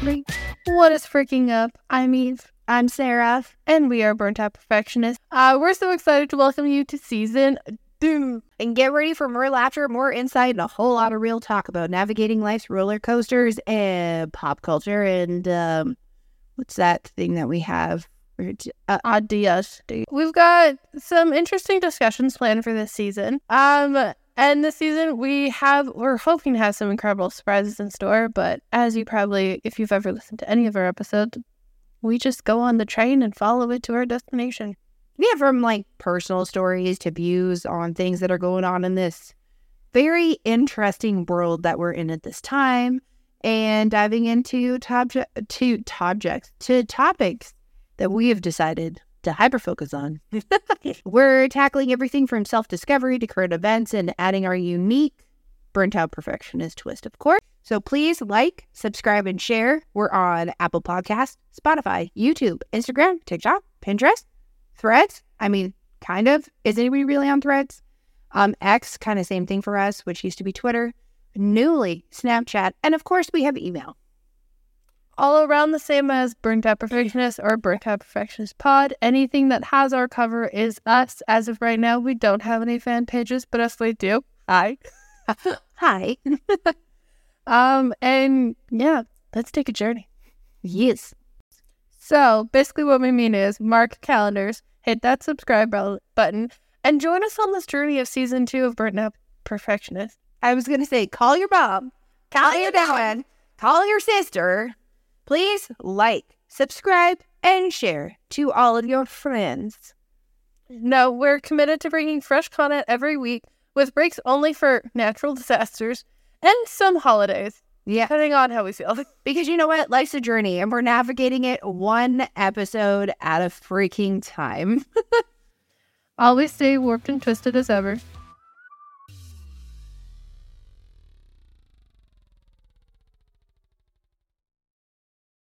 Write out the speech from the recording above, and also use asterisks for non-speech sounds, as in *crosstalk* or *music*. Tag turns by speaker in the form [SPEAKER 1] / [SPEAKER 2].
[SPEAKER 1] What is freaking up? I'm Eve. I'm Sara. And we are Burnt Out Perfectionists. Uh, we're so excited to welcome you to season two.
[SPEAKER 2] And get ready for more laughter, more insight, and a whole lot of real talk about navigating life's roller coasters and pop culture. And um, what's that thing that we have?
[SPEAKER 1] Uh, ideas. We've got some interesting discussions planned for this season. Um, and this season, we have, we're hoping to have some incredible surprises in store. But as you probably, if you've ever listened to any of our episodes, we just go on the train and follow it to our destination.
[SPEAKER 2] Yeah, from like personal stories to views on things that are going on in this very interesting world that we're in at this time, and diving into top to objects to topics that we have decided to hyper focus on. *laughs* We're tackling everything from self discovery to current events and adding our unique burnt out perfectionist twist, of course. So please like, subscribe, and share. We're on Apple Podcasts, Spotify, YouTube, Instagram, TikTok, Pinterest, Threads. I mean, kind of. Is anybody really on Threads? Um, X, kind of same thing for us, which used to be Twitter. Newly, Snapchat, and of course, we have email
[SPEAKER 1] all around the same as Burnt Out Perfectionist or Burnt Out Perfectionist Pod. Anything that has our cover is us. As of right now, we don't have any fan pages, but if we do, *laughs* hi.
[SPEAKER 2] hi. *laughs*
[SPEAKER 1] um, and yeah, let's take a journey.
[SPEAKER 2] Yes.
[SPEAKER 1] So basically, what we mean is mark calendars, hit that subscribe button, and join us on this journey of season two of Burnt Out Perfectionist.
[SPEAKER 2] I was going to say, call your mom, call your dad, call your sister, Please like, subscribe, and share to all of your friends.
[SPEAKER 1] No, we're committed to bringing fresh content every week with breaks only for natural disasters and some holidays.
[SPEAKER 2] Yeah.
[SPEAKER 1] Depending on how we feel. *laughs*
[SPEAKER 2] Because you know what? Life's a journey and we're navigating it one episode at a freaking time. *laughs*
[SPEAKER 1] Always stay warped and twisted as ever.